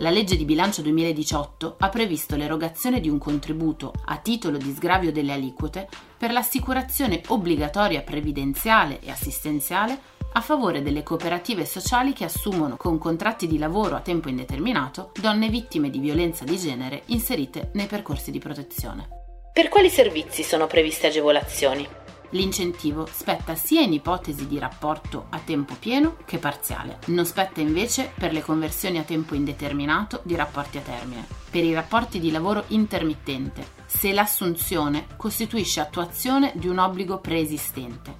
La legge di bilancio 2018 ha previsto l'erogazione di un contributo a titolo di sgravio delle aliquote per l'assicurazione obbligatoria previdenziale e assistenziale a favore delle cooperative sociali che assumono con contratti di lavoro a tempo indeterminato donne vittime di violenza di genere inserite nei percorsi di protezione. Per quali servizi sono previste agevolazioni? L'incentivo spetta sia in ipotesi di rapporto a tempo pieno che parziale. Non spetta invece per le conversioni a tempo indeterminato di rapporti a termine. Per i rapporti di lavoro intermittente, se l'assunzione costituisce attuazione di un obbligo preesistente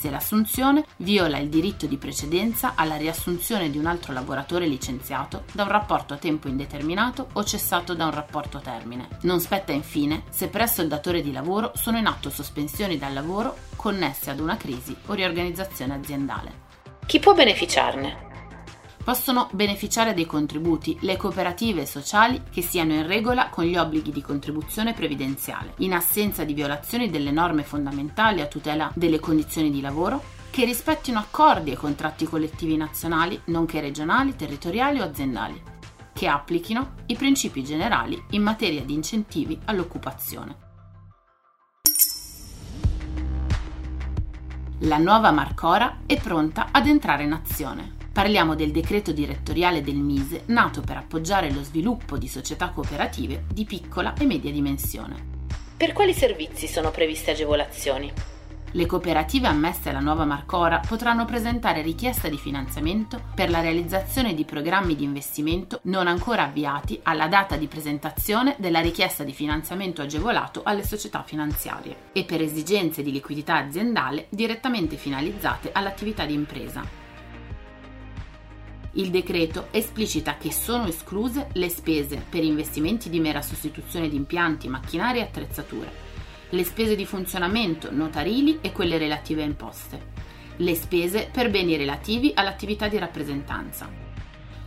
se l'assunzione viola il diritto di precedenza alla riassunzione di un altro lavoratore licenziato da un rapporto a tempo indeterminato o cessato da un rapporto a termine. Non spetta infine se presso il datore di lavoro sono in atto sospensioni dal lavoro connesse ad una crisi o riorganizzazione aziendale. Chi può beneficiarne? Possono beneficiare dei contributi le cooperative sociali che siano in regola con gli obblighi di contribuzione previdenziale, in assenza di violazioni delle norme fondamentali a tutela delle condizioni di lavoro, che rispettino accordi e contratti collettivi nazionali, nonché regionali, territoriali o aziendali, che applichino i principi generali in materia di incentivi all'occupazione. La nuova Marcora è pronta ad entrare in azione. Parliamo del decreto direttoriale del Mise nato per appoggiare lo sviluppo di società cooperative di piccola e media dimensione. Per quali servizi sono previste agevolazioni? Le cooperative ammesse alla nuova Marcora potranno presentare richiesta di finanziamento per la realizzazione di programmi di investimento non ancora avviati alla data di presentazione della richiesta di finanziamento agevolato alle società finanziarie e per esigenze di liquidità aziendale direttamente finalizzate all'attività di impresa. Il decreto esplicita che sono escluse le spese per investimenti di mera sostituzione di impianti, macchinari e attrezzature, le spese di funzionamento notarili e quelle relative a imposte, le spese per beni relativi all'attività di rappresentanza,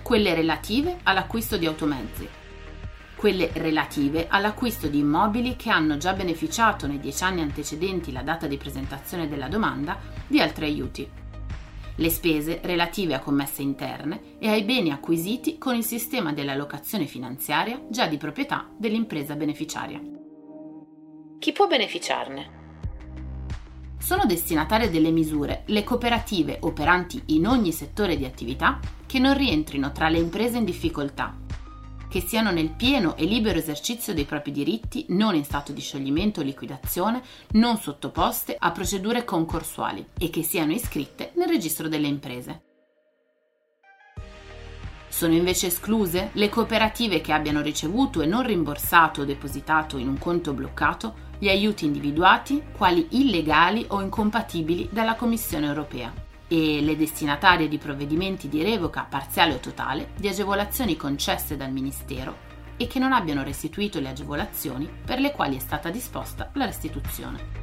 quelle relative all'acquisto di automezzi, quelle relative all'acquisto di immobili che hanno già beneficiato nei dieci anni antecedenti la data di presentazione della domanda di altri aiuti. Le spese relative a commesse interne e ai beni acquisiti con il sistema della locazione finanziaria già di proprietà dell'impresa beneficiaria. Chi può beneficiarne? Sono destinatarie delle misure le cooperative operanti in ogni settore di attività che non rientrino tra le imprese in difficoltà che siano nel pieno e libero esercizio dei propri diritti, non in stato di scioglimento o liquidazione, non sottoposte a procedure concorsuali e che siano iscritte nel registro delle imprese. Sono invece escluse le cooperative che abbiano ricevuto e non rimborsato o depositato in un conto bloccato gli aiuti individuati quali illegali o incompatibili dalla Commissione europea e le destinatarie di provvedimenti di revoca parziale o totale di agevolazioni concesse dal Ministero e che non abbiano restituito le agevolazioni per le quali è stata disposta la restituzione.